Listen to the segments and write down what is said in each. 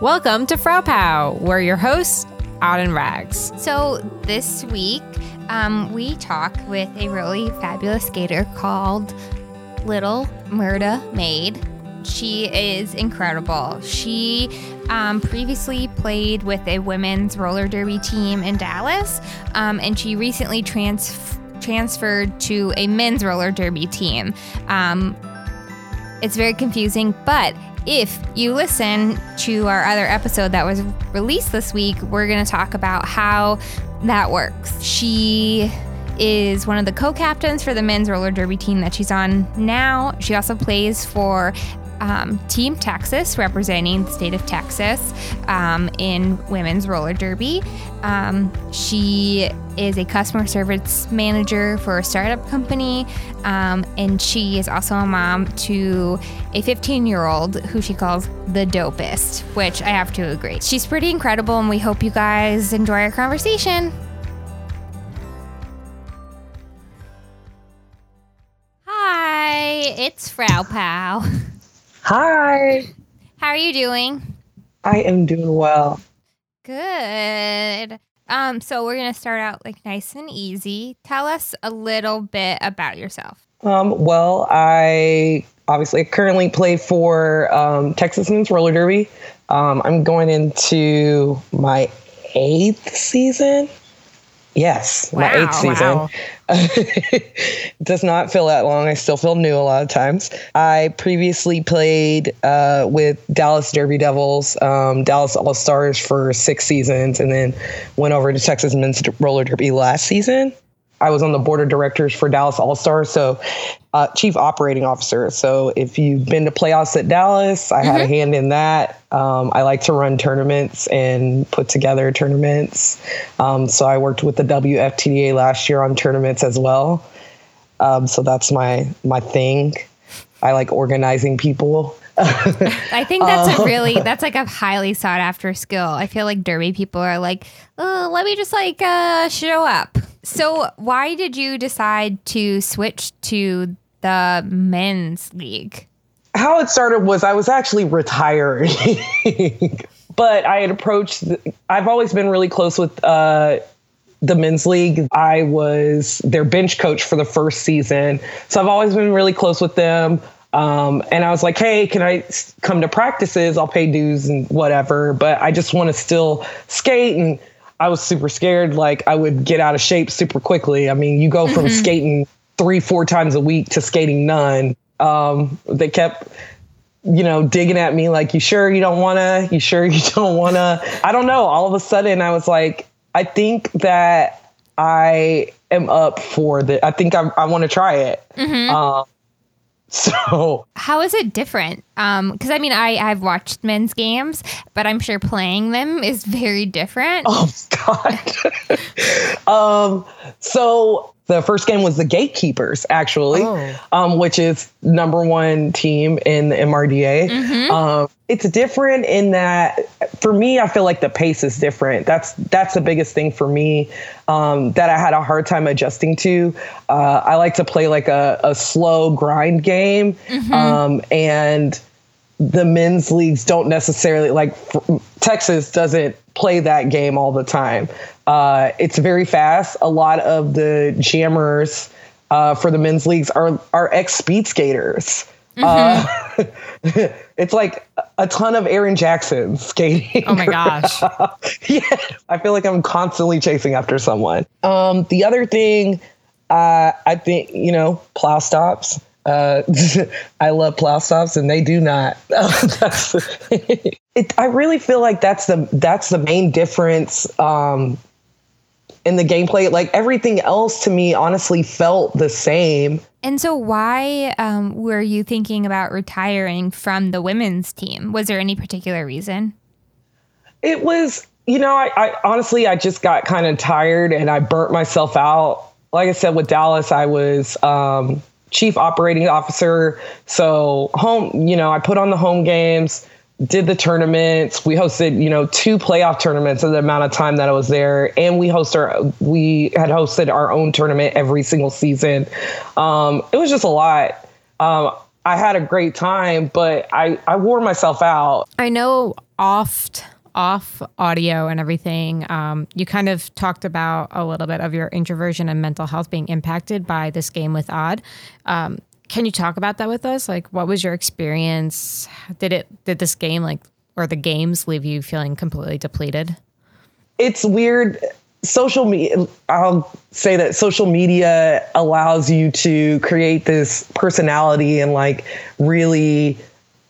Welcome to Frau Pow. We're your hosts, Auden Rags. So this week, um, we talk with a really fabulous skater called Little Murda Maid. She is incredible. She um, previously played with a women's roller derby team in Dallas, um, and she recently trans- transferred to a men's roller derby team. It's very confusing, but if you listen to our other episode that was released this week, we're going to talk about how that works. She is one of the co captains for the men's roller derby team that she's on now. She also plays for um, Team Texas, representing the state of Texas um, in women's roller derby. Um, she is a customer service manager for a startup company, um, and she is also a mom to a 15 year old who she calls the dopest, which I have to agree. She's pretty incredible, and we hope you guys enjoy our conversation. Hi, it's Frau Pow. Hi. How are you doing? I am doing well. Good. Um, so we're gonna start out like nice and easy. Tell us a little bit about yourself. Um, well, I obviously currently play for um, Texas Men's Roller Derby. Um, I'm going into my eighth season. Yes, my eighth season. Does not feel that long. I still feel new a lot of times. I previously played uh, with Dallas Derby Devils, um, Dallas All Stars for six seasons, and then went over to Texas Men's Roller Derby last season. I was on the board of directors for Dallas All Stars, so uh, chief operating officer. So if you've been to playoffs at Dallas, I had a hand in that. Um, I like to run tournaments and put together tournaments. Um, so I worked with the WFTDA last year on tournaments as well. Um, so that's my my thing. I like organizing people. I think that's a really that's like a highly sought after skill. I feel like derby people are like, uh, let me just like uh, show up. So why did you decide to switch to the men's league? how it started was I was actually retiring, but I had approached. I've always been really close with uh, the men's league. I was their bench coach for the first season, so I've always been really close with them. Um, and I was like, hey, can I come to practices? I'll pay dues and whatever, but I just want to still skate. And I was super scared. Like, I would get out of shape super quickly. I mean, you go from skating three, four times a week to skating none. Um, they kept, you know, digging at me like, you sure you don't want to? You sure you don't want to? I don't know. All of a sudden, I was like, I think that I am up for the, I think I, I want to try it. Um, so How is it different? Um, because I mean, I I've watched men's games, but I'm sure playing them is very different. Oh God. um, so the first game was the Gatekeepers, actually, um, which is number one team in the MRDA. Um, it's different in that for me, I feel like the pace is different. That's that's the biggest thing for me um, that I had a hard time adjusting to. Uh, I like to play like a, a slow grind game, um, and the men's leagues don't necessarily like Texas doesn't play that game all the time. Uh, it's very fast. A lot of the jammers uh, for the men's leagues are are ex speed skaters. Uh, it's like a ton of Aaron Jackson skating. Oh my gosh. yeah, I feel like I'm constantly chasing after someone. Um, the other thing, uh, I think you know, plow stops. Uh, I love plow stops, and they do not. It, I really feel like that's the that's the main difference um, in the gameplay. Like everything else to me, honestly, felt the same. And so, why um, were you thinking about retiring from the women's team? Was there any particular reason? It was you know, I, I honestly, I just got kind of tired and I burnt myself out. Like I said, with Dallas, I was um, chief operating officer. So home, you know, I put on the home games, did the tournaments. We hosted, you know, two playoff tournaments in the amount of time that I was there, and we host our we had hosted our own tournament every single season. Um, it was just a lot. Um, I had a great time, but I I wore myself out. I know oft off audio and everything, um, you kind of talked about a little bit of your introversion and mental health being impacted by this game with Odd. Um, can you talk about that with us? Like, what was your experience? Did it did this game like or the games leave you feeling completely depleted? It's weird. Social media. I'll say that social media allows you to create this personality and like really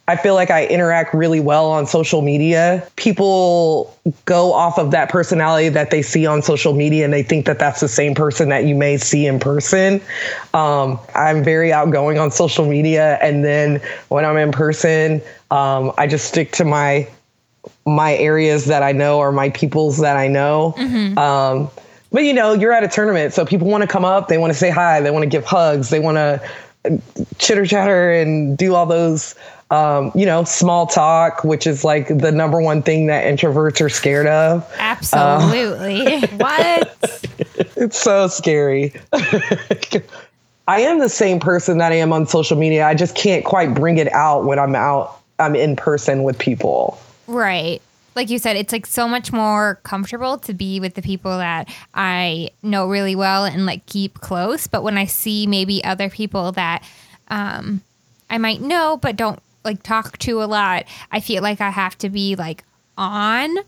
I feel like I interact really well on social media. People go off of that personality that they see on social media and they think that that's the same person that you may see in person. Um, I'm very outgoing on social media. And then when I'm in person, um, I just stick to my my areas that I know or my peoples that I know. Mm-hmm. Um, but you know, you're at a tournament, so people want to come up, they want to say hi, they want to give hugs, they want to chitter chatter and do all those um, you know, small talk, which is like the number one thing that introverts are scared of. Absolutely. Uh, what? It's so scary. I am the same person that I am on social media. I just can't quite bring it out when I'm out, I'm in person with people. Right. Like you said, it's like so much more comfortable to be with the people that I know really well and like keep close. But when I see maybe other people that um, I might know but don't like talk to a lot, I feel like I have to be like on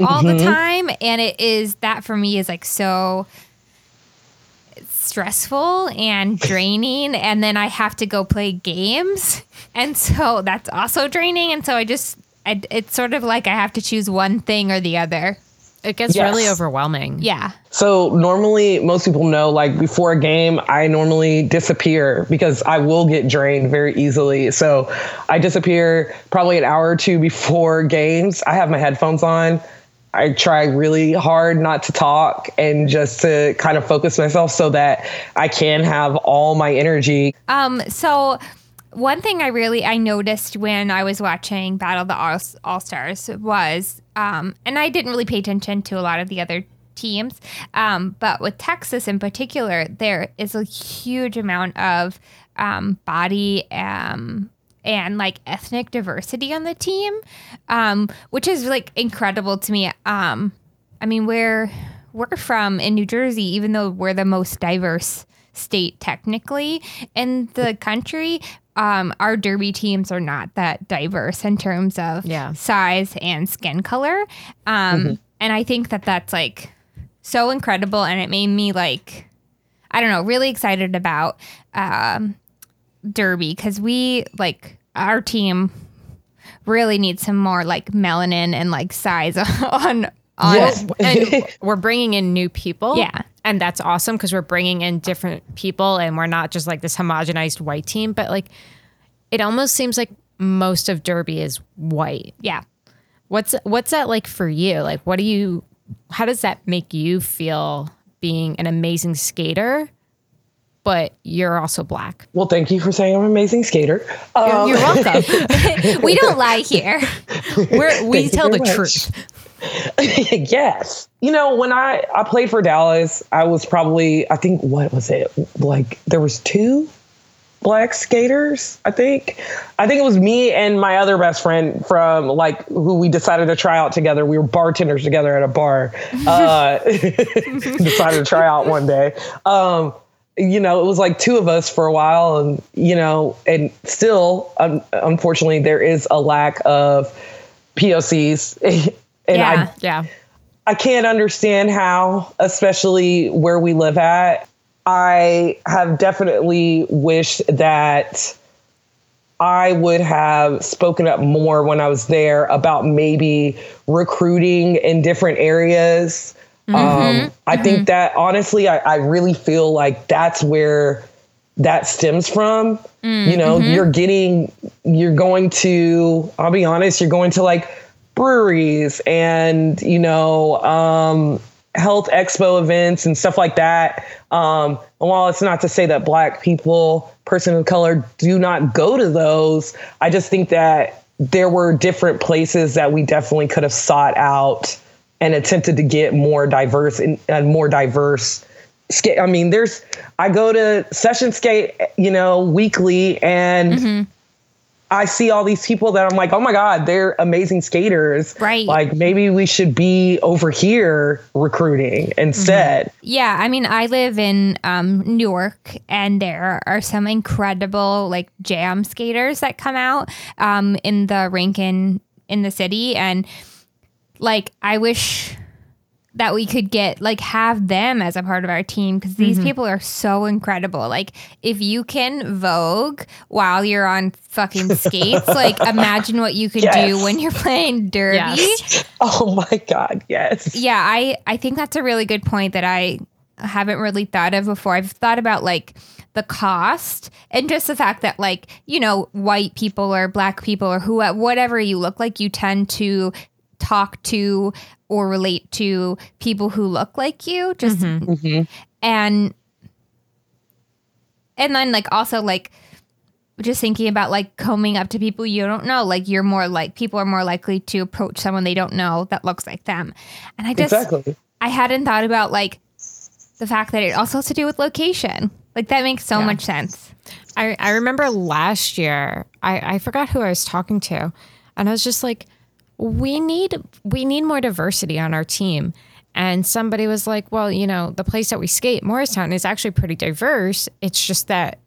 all mm-hmm. the time. And it is that for me is like so stressful and draining. and then I have to go play games. And so that's also draining. And so I just, I, it's sort of like I have to choose one thing or the other. It gets yes. really overwhelming. Yeah. So normally most people know like before a game, I normally disappear because I will get drained very easily. So I disappear probably an hour or two before games. I have my headphones on. I try really hard not to talk and just to kind of focus myself so that I can have all my energy. Um so one thing I really I noticed when I was watching Battle of the All, Stars was, um, and I didn't really pay attention to a lot of the other teams, um, but with Texas in particular, there is a huge amount of um, body um, and like ethnic diversity on the team, um, which is like incredible to me. Um, I mean, we're we're from in New Jersey, even though we're the most diverse state technically in the country um, our derby teams are not that diverse in terms of yeah. size and skin color. Um, mm-hmm. And I think that that's like so incredible. And it made me like, I don't know, really excited about um, derby because we like our team really needs some more like melanin and like size on on yes. and we're bringing in new people. Yeah. And that's awesome because we're bringing in different people and we're not just like this homogenized white team, but like it almost seems like most of Derby is white. Yeah. What's what's that like for you? Like what do you how does that make you feel being an amazing skater? But you're also black. Well, thank you for saying I'm an amazing skater. Um, you're, you're welcome. we don't lie here. We're, we tell the much. truth. yes. You know, when I I played for Dallas, I was probably I think what was it? Like there was two black skaters, I think. I think it was me and my other best friend from like who we decided to try out together. We were bartenders together at a bar. Uh, decided to try out one day. Um, you know, it was like two of us for a while, and you know, and still, um, unfortunately, there is a lack of POCs And yeah. I, yeah. I can't understand how, especially where we live at. I have definitely wished that I would have spoken up more when I was there about maybe recruiting in different areas. Mm-hmm, um, I mm-hmm. think that honestly, I, I, really feel like that's where that stems from. Mm-hmm. You know, mm-hmm. you're getting, you're going to, I'll be honest, you're going to like breweries and you know um, health expo events and stuff like that. Um, and while it's not to say that black people, person of color, do not go to those, I just think that there were different places that we definitely could have sought out and attempted to get more diverse and, more diverse. I mean, there's I go to session skate, you know, weekly and mm-hmm. I see all these people that I'm like, oh my God, they're amazing skaters. Right. Like maybe we should be over here recruiting instead. Mm-hmm. Yeah. I mean, I live in um, Newark and there are some incredible like jam skaters that come out um, in the rink in, in the city. And like, I wish that we could get like have them as a part of our team because these mm-hmm. people are so incredible. Like if you can vogue while you're on fucking skates, like imagine what you could yes. do when you're playing derby. Yes. Oh my god, yes. Yeah, I I think that's a really good point that I haven't really thought of before. I've thought about like the cost and just the fact that like you know white people or black people or who whatever you look like you tend to talk to or relate to people who look like you just mm-hmm. Mm-hmm. and and then like also like just thinking about like coming up to people you don't know like you're more like people are more likely to approach someone they don't know that looks like them and i just exactly. i hadn't thought about like the fact that it also has to do with location like that makes so yeah. much sense I, I remember last year I, I forgot who i was talking to and i was just like we need we need more diversity on our team. And somebody was like, well, you know, the place that we skate, Morristown, is actually pretty diverse. It's just that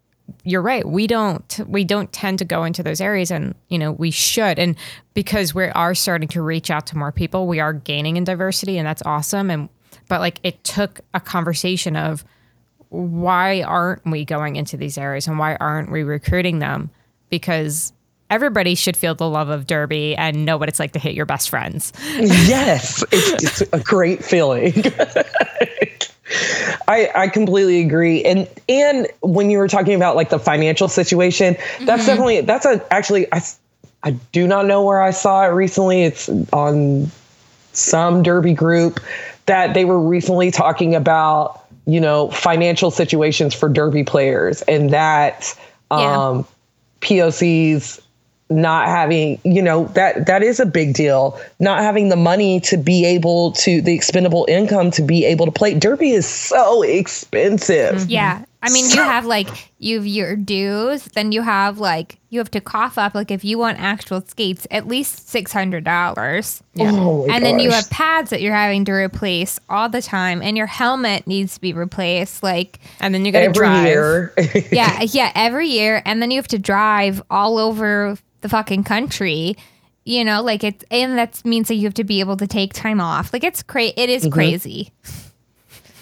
you're right. We don't we don't tend to go into those areas and you know, we should. And because we are starting to reach out to more people, we are gaining in diversity and that's awesome. And but like it took a conversation of why aren't we going into these areas and why aren't we recruiting them? Because everybody should feel the love of derby and know what it's like to hit your best friends. yes, it's, it's a great feeling. I, I completely agree. And and when you were talking about like the financial situation, that's mm-hmm. definitely that's a actually I I do not know where I saw it recently. It's on some derby group that they were recently talking about, you know, financial situations for derby players and that um yeah. POCs not having you know that that is a big deal. Not having the money to be able to the expendable income to be able to play. Derby is so expensive. Mm-hmm. yeah. I mean you have like you have your dues then you have like you have to cough up like if you want actual skates at least $600 yeah. oh and then you have pads that you're having to replace all the time and your helmet needs to be replaced like and then you gotta every drive. year. yeah yeah every year and then you have to drive all over the fucking country you know like it and that means that you have to be able to take time off. Like it's crazy it is mm-hmm. crazy.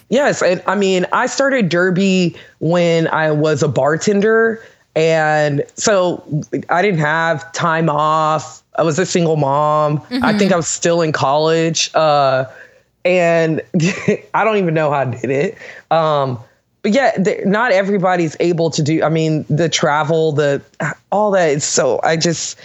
Yes and i mean i started derby when i was a bartender and so i didn't have time off. I was a single mom. Mm-hmm. i think i was still in college uh, and i don't even know how i did it. Um, but yeah, not everybody's able to do. I mean, the travel, the all that is so. I just,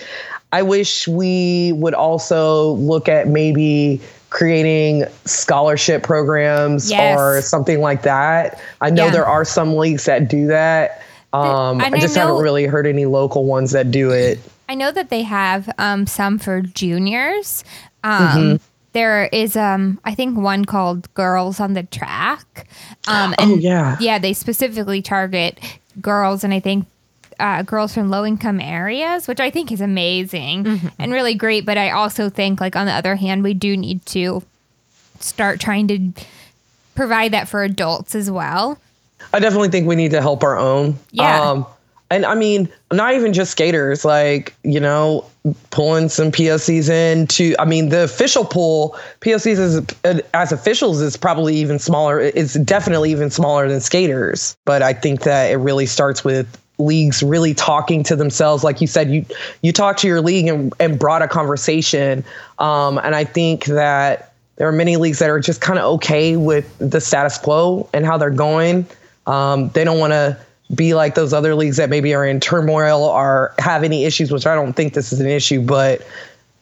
I wish we would also look at maybe creating scholarship programs yes. or something like that. I know yeah. there are some leagues that do that. Um, I just I know, haven't really heard any local ones that do it. I know that they have um, some for juniors. Um, mm-hmm there is um I think one called Girls on the Track. Um oh, and oh, yeah. Yeah, they specifically target girls and I think uh, girls from low income areas, which I think is amazing mm-hmm. and really great. But I also think, like, on the other hand, we do need to start trying to provide that for adults as well. I definitely think we need to help our own. Yeah. Um, and I mean, not even just skaters, like, you know, pulling some POCs in to, I mean, the official pool, POCs as, as officials is probably even smaller. It's definitely even smaller than skaters. But I think that it really starts with leagues really talking to themselves. Like you said, you, you talked to your league and, and brought a conversation. Um, and I think that there are many leagues that are just kind of okay with the status quo and how they're going. Um, they don't want to, be like those other leagues that maybe are in turmoil or have any issues, which I don't think this is an issue, but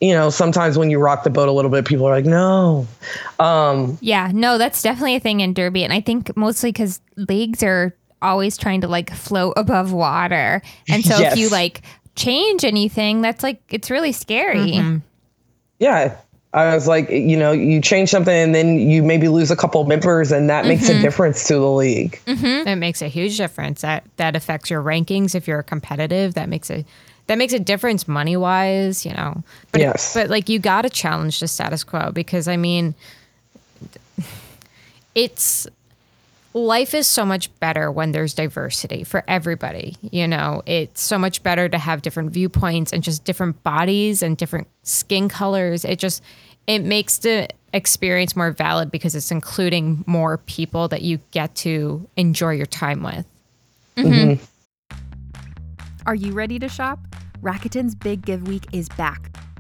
you know, sometimes when you rock the boat a little bit, people are like, no. Um, Yeah, no, that's definitely a thing in Derby. And I think mostly because leagues are always trying to like float above water. And so if you like change anything, that's like, it's really scary. yeah. I was like, you know, you change something and then you maybe lose a couple members and that makes a mm-hmm. difference to the league. Mm-hmm. It makes a huge difference. That that affects your rankings if you're competitive. That makes a that makes a difference money wise, you know. But Yes. but like you got to challenge the status quo because I mean, it's life is so much better when there's diversity for everybody. You know, it's so much better to have different viewpoints and just different bodies and different skin colors. It just it makes the experience more valid because it's including more people that you get to enjoy your time with. mm-hmm Are you ready to shop? Rakuten's Big Give Week is back.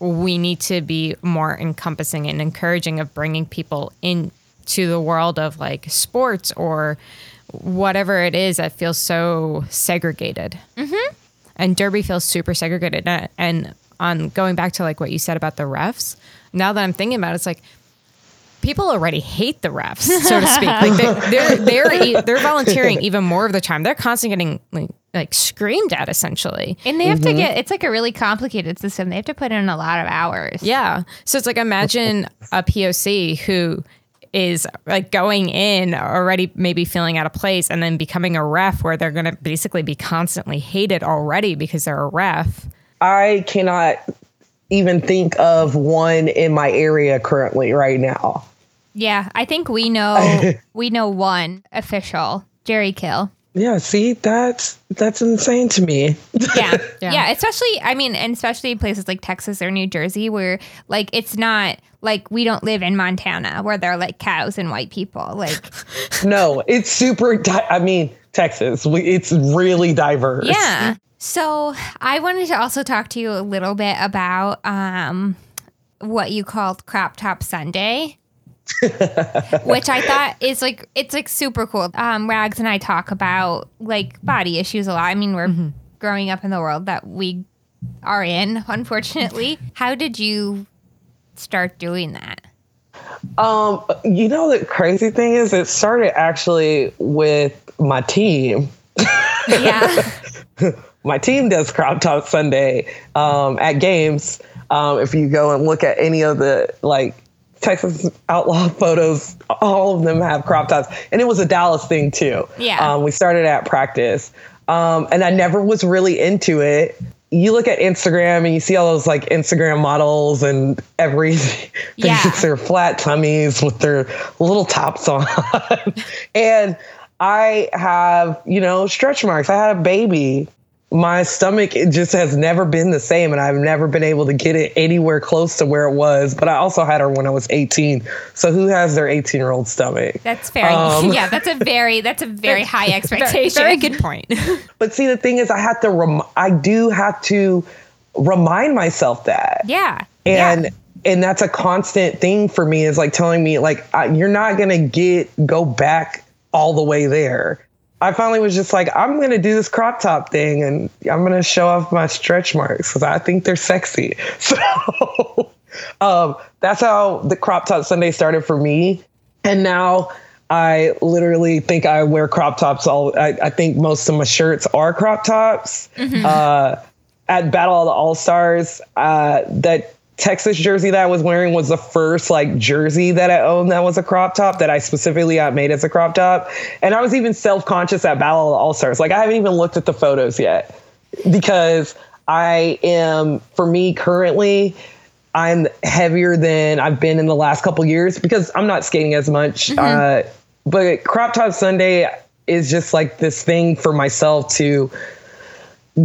we need to be more encompassing and encouraging of bringing people into the world of like sports or whatever it is that feels so segregated. Mm-hmm. And Derby feels super segregated. And- And on going back to like what you said about the refs, now that I'm thinking about it, it's like people already hate the refs, so to speak. Like they're they're they're, e- they're volunteering even more of the time. They're constantly getting like, like screamed at essentially. And they have to mm-hmm. get, it's like a really complicated system. They have to put in a lot of hours. Yeah. So it's like imagine a POC who is like going in already maybe feeling out of place and then becoming a ref where they're going to basically be constantly hated already because they're a ref. I cannot even think of one in my area currently right now. Yeah, I think we know we know one official, Jerry Kill. Yeah, see, that's that's insane to me. Yeah. Yeah. yeah. especially I mean, and especially in places like Texas or New Jersey where like it's not like we don't live in Montana where they're like cows and white people. Like no, it's super. Di- I mean, Texas, we, it's really diverse. Yeah. So I wanted to also talk to you a little bit about um, what you called Crop Top Sunday. which I thought is like it's like super cool. Um, Rags and I talk about like body issues a lot. I mean, we're growing up in the world that we are in, unfortunately. How did you start doing that? Um, you know, the crazy thing is, it started actually with my team. Yeah. my team does crop top Sunday um, at games. Um, if you go and look at any of the like Texas Outlaw photos, all of them have crop tops, and it was a Dallas thing too. Yeah. um, we started at practice, um, and I never was really into it. You look at Instagram and you see all those like Instagram models and everything. Yeah. just their flat tummies with their little tops on, and I have, you know, stretch marks. I had a baby. My stomach it just has never been the same, and I've never been able to get it anywhere close to where it was. But I also had her when I was 18. So who has their 18 year old stomach? That's very Um, yeah, that's a very that's a very high expectation. Very good point. But see, the thing is, I have to. Rem- I do have to remind myself that. Yeah. and yeah. and that's a constant thing for me is like telling me like I, you're not gonna get go back all the way there i finally was just like i'm gonna do this crop top thing and i'm gonna show off my stretch marks because i think they're sexy. So um, that's how the crop top sunday started for me. And now i literally think i wear crop tops all i, I think most of my shirts are crop tops. Uh, at Battle of the All Stars, uh, that Texas jersey that I was wearing was the first like jersey that I owned that was a crop top that I specifically got made as a crop top. And I was even self conscious at Battle of All Stars. Like I haven't even looked at the photos yet because I am, for me currently, I'm heavier than I've been in the last couple years because I'm not skating as much. Uh, but crop top Sunday is just like this thing for myself to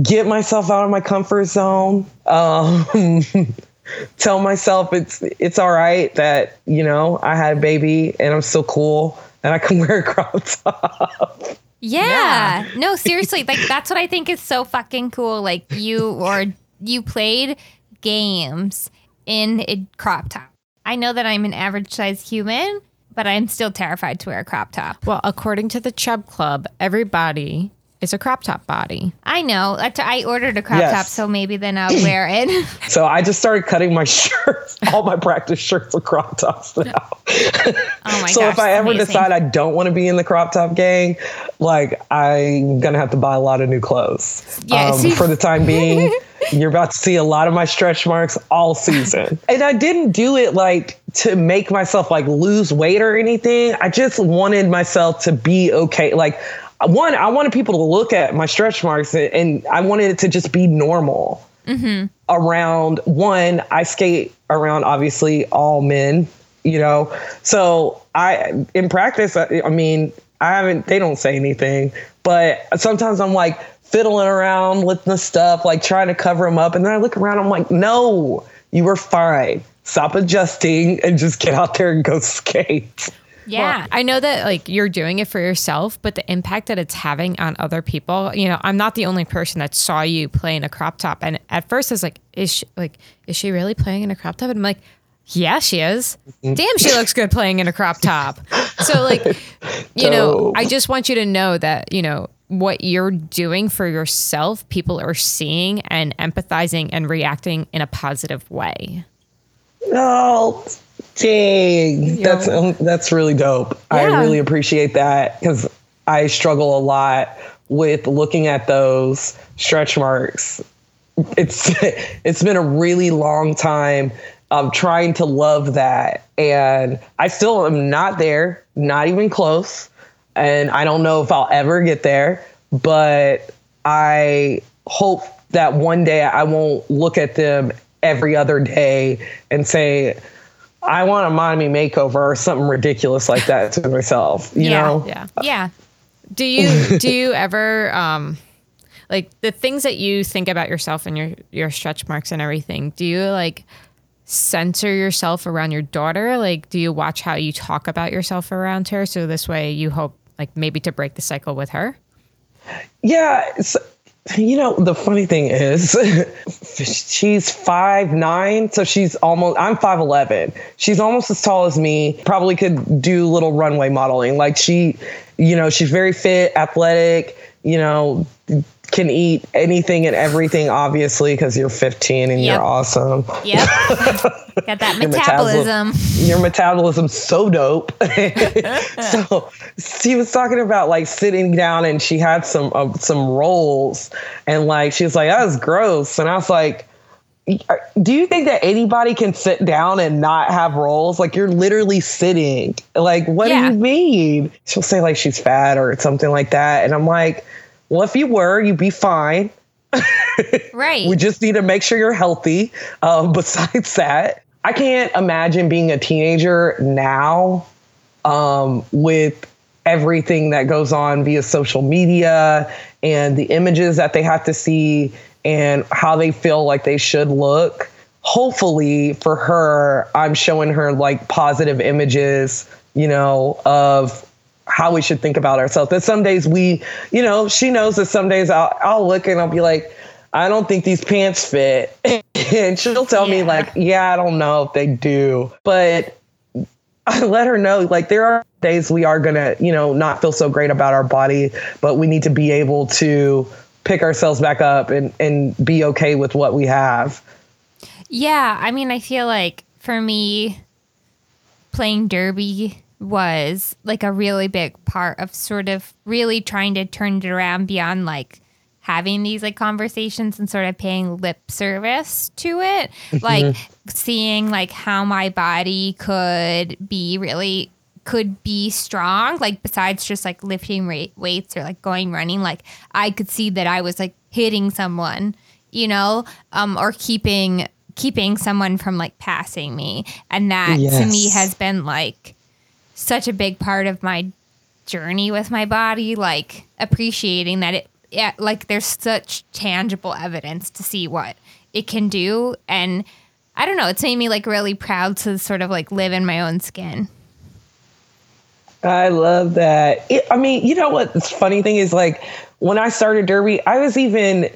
get myself out of my comfort zone. Um, tell myself it's it's all right that you know I had a baby and I'm still cool and I can wear a crop top. Yeah. No, seriously, like that's what I think is so fucking cool. Like you or you played games in a crop top. I know that I'm an average size human, but I'm still terrified to wear a crop top. Well, according to the Chub Club, everybody is a crop top body. I know. I, I ordered a crop Yes. top, so maybe then I'll wear it. So I just started cutting my shirts, all my practice shirts are crop tops now. Oh my gosh. so gosh. if I ever amazing. decide I don't want to be in the crop top gang, like I'm gonna have to buy a lot of new clothes. Yeah, see- um, for the time being, you're about to see a lot of my stretch marks all season. and I didn't do it like to make myself like lose weight or anything. I just wanted myself to be okay. Like one, I wanted people to look at my stretch marks and, and I wanted it to just be normal. Mm-hmm. Around one i skate around obviously all men you know? So i in practice I, I mean i haven't they don't say anything but sometimes i'm like fiddling around with the stuff like trying to cover them up and then i look around i'm like no you were fine. Stop adjusting and just get out there and go skate Yeah. Well, I know that like you're doing it for yourself, but the impact that it's having on other people, you know, I'm not the only person that saw you playing a crop top. And at first I was like, is she like, is she really playing in a crop top? And I'm like, yeah, she is. Mm-hmm. Damn, she looks good playing in a crop top. So like, you know, I just want you to know that, you know, what you're doing for yourself, people are seeing and empathizing and reacting in a positive way. Oh, dang. That's um, that's really dope. I really appreciate that because I struggle a lot with looking at those stretch marks. It's it's been a really long time um, trying to love that, and I still am not there, not even close, and I don't know if I'll ever get there, but I hope that one day I won't look at them every other day and say, I want a mommy makeover or something ridiculous like that to myself. You Yeah. know? Yeah. yeah. Do you do you ever um like the things that you think about yourself and your your stretch marks and everything? Do you like censor yourself around your daughter? Like do you watch how you talk about yourself around her so this way you hope like maybe to break the cycle with her? Yeah. You know, the funny thing is, she's five nine, so she's almost. I'm five eleven. She's almost as tall as me. Probably could do little runway modeling. Like she, you know, she's very fit, athletic. You know, can eat anything and everything. Obviously, because you're 15 and Yep. you're awesome. Yep. Got that Your metabolism. your metabolism's so dope. so she was talking about like sitting down and she had some uh, some rolls and like she was like that was gross and I was like do you think that anybody can sit down and not have rolls? Like you're literally sitting. Like what Yeah. do you mean? She'll say like she's fat or something like that and I'm like, well if you were, you'd be fine. Right. We just need to make sure you're healthy. Um, besides that, I can't imagine being a teenager now um, with everything that goes on via social media and the images that they have to see and how they feel like they should look. Hopefully, for her, I'm showing her like positive images, you know, of how we should think about ourselves. That some days we, you know, she knows that some days I'll, I'll look and I'll be like, I don't think these pants fit. and she'll tell me, like, yeah, I don't know if they do. But I let her know, like, there are days we are going to, you know, not feel so great about our body, but we need to be able to pick ourselves back up and, and be okay with what we have. Yeah, I mean, I feel like for me, playing derby was like a really big part of sort of really trying to turn it around beyond like having these like conversations and sort of paying lip service to it, like seeing like how my body could be really could be strong like besides just like lifting weights or like going running like i could see that i was like hitting someone you know um or keeping keeping someone from like passing me. And that to me has been like such a big part of my journey with my body like appreciating that it yeah like there's such tangible evidence to see what it can do and i don't know it's made me like really proud to sort of like live in my own skin I love that. It, I mean, you know what? The funny thing is, like, when I started Derby, I was even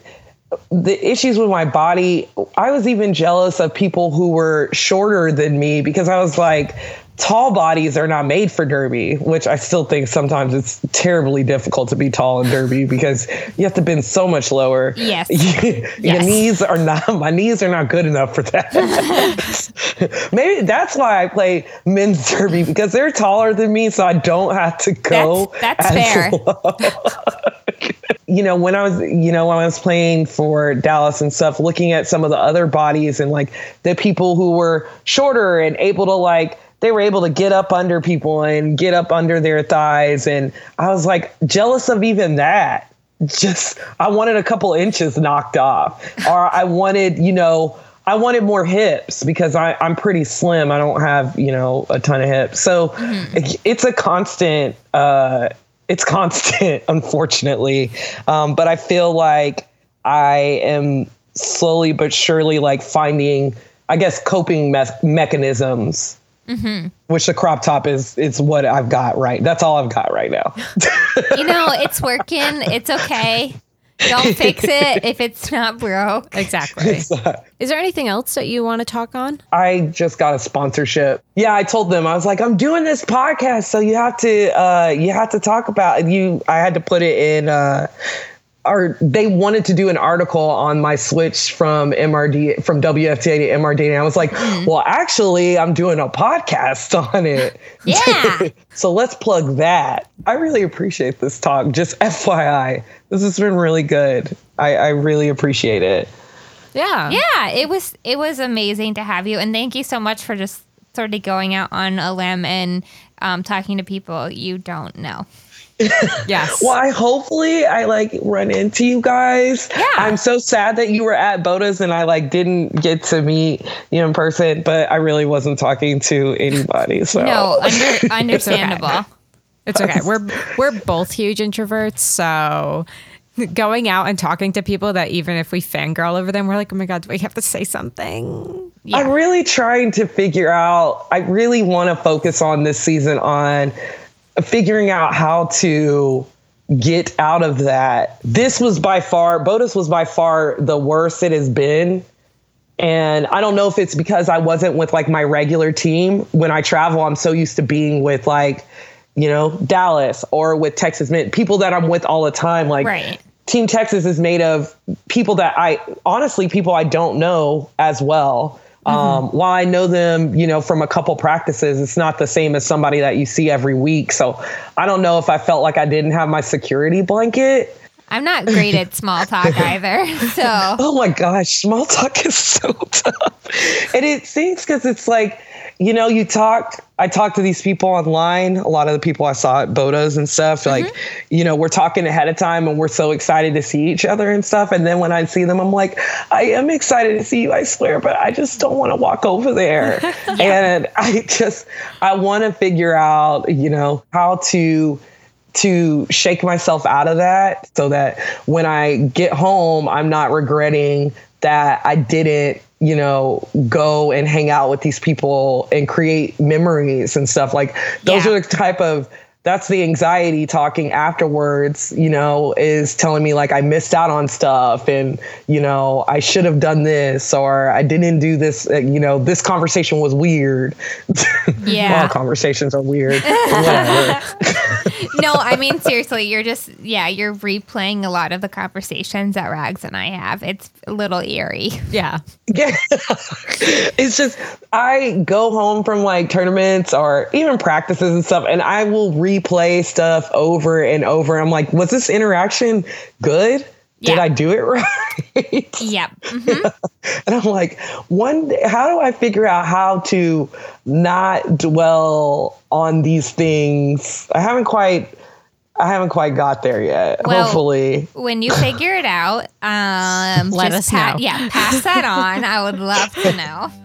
the issues with my body. I was even jealous of people who were shorter than me because I was like, tall bodies are not made for Derby, which I still think sometimes it's terribly difficult to be tall in Derby because you have to bend so much lower. Yes. Your Yes. knees are not, my knees are not good enough for that. Maybe that's why I play men's derby because they're taller than me, so I don't have to go. That's- that's fair. low. you know, when I was, you know, when I was playing for Dallas and stuff, looking at some of the other bodies and like the people who were shorter and able to like, they were able to get up under people and get up under their thighs. And I was like jealous of even that. Just, I wanted a couple inches knocked off, or I wanted, you know, I wanted more hips because I, I'm pretty slim. I don't have, you know, a ton of hips. So it- it's a constant, uh, it's constant, unfortunately. Um, but I feel like I am slowly but surely like finding, I guess, coping me- mechanisms. Which the crop top is is what I've got right. That's all I've got right now. you know it's working it's okay don't fix it if it's not broke Exactly. Is there anything else that you want to talk on? I just got a sponsorship. Yeah, I told them I was like, I'm doing this podcast, so you have to uh, you have to talk about you. I had to put it in. Uh, or they wanted to do an article on my switch from MRD from WFTDA to MRD, and I was like, well, actually, I'm doing a podcast on it. Yeah. so let's plug that. I really appreciate this talk. Just FYI, this has been really good. I, I really appreciate it. Yeah. yeah it was it was amazing to have you and thank you so much for just sort of going out on a limb and um, talking to people you don't know Yes. Well, I hopefully I like run into you guys. Yeah. I'm so sad that you were at Boda's and I like didn't get to meet you in person, but I really wasn't talking to anybody. So no under, understandable It's okay. We're we're both huge introverts, so going out and talking to people that even if we fangirl over them, we're like, oh my god, do we have to say something? I'm really trying to figure out. I really want to focus on this season on figuring out how to get out of that. This was by far, BOTAS was by far the worst it has been. And I don't know if it's because I wasn't with like my regular team. When I travel, I'm so used to being with like, you know, Dallas or with Texas Men's, people that I'm with all the time. Like, Right. Team Texas is made of people that I honestly people I don't know as well. Um, while I know them, you know, from a couple practices, it's not the same as somebody that you see every week. So I don't know if I felt like I didn't have my security blanket. i'm not great at small talk either so Oh my gosh, small talk is so tough. And it stinks because it's like, you know, you talk, I talk to these people online, a lot of the people I saw at BOTAS and stuff, mm-hmm. like, you know, we're talking ahead of time and we're so excited to see each other and stuff. And then when I see them, I'm like, I am excited to see you, I swear, but I just don't want to walk over there. And I just, I want to figure out, you know, how to to shake myself out of that so that when I get home, I'm not regretting that I didn't, you know, go and hang out with these people and create memories and stuff. Like those Yeah. are the type of that's the anxiety talking afterwards, you know, is telling me like I missed out on stuff and, you know, I should have done this or I didn't do this, uh, you know, this conversation was weird. Yeah. All conversations are weird. No, I mean seriously, you're just yeah, you're replaying a lot of the conversations that Rags and I have. It's a little eerie. Yeah. Yeah. it's just I go home from like tournaments or even practices and stuff and I will replay stuff over and over. I'm like, was this interaction good? did I do it right? Yep. Mhm. and I'm like, one day, how do I figure out how to not dwell on these things? I haven't quite, I haven't quite got there yet. Well, Hopefully, When you figure it out, um, Let just us pa- know. Yeah, pass that on. I would love to know.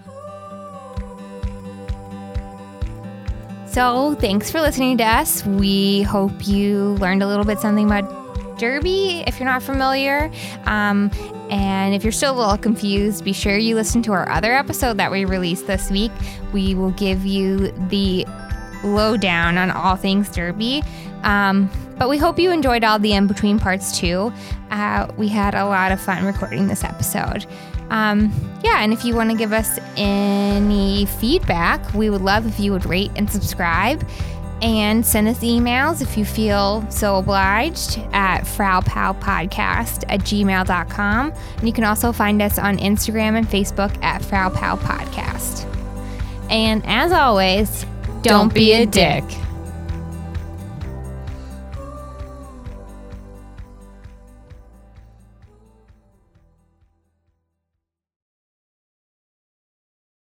So, thanks for listening to us. We hope you learned a little bit something about Derby if you're not familiar. Um, and if you're still a little confused, be sure you listen to our other episode that we released this week. We will give you the lowdown on all things Derby. Um, but we hope you enjoyed all the in between parts too. Uh, we had a lot of fun recording this episode. Um, yeah, and if you want to give us any feedback, we would love if you would rate and subscribe and send us emails if you feel so obliged at frowpowpodcast at gmail.com. And you can also find us on Instagram and Facebook at frowpowpodcast. And as always, don't, be a dick.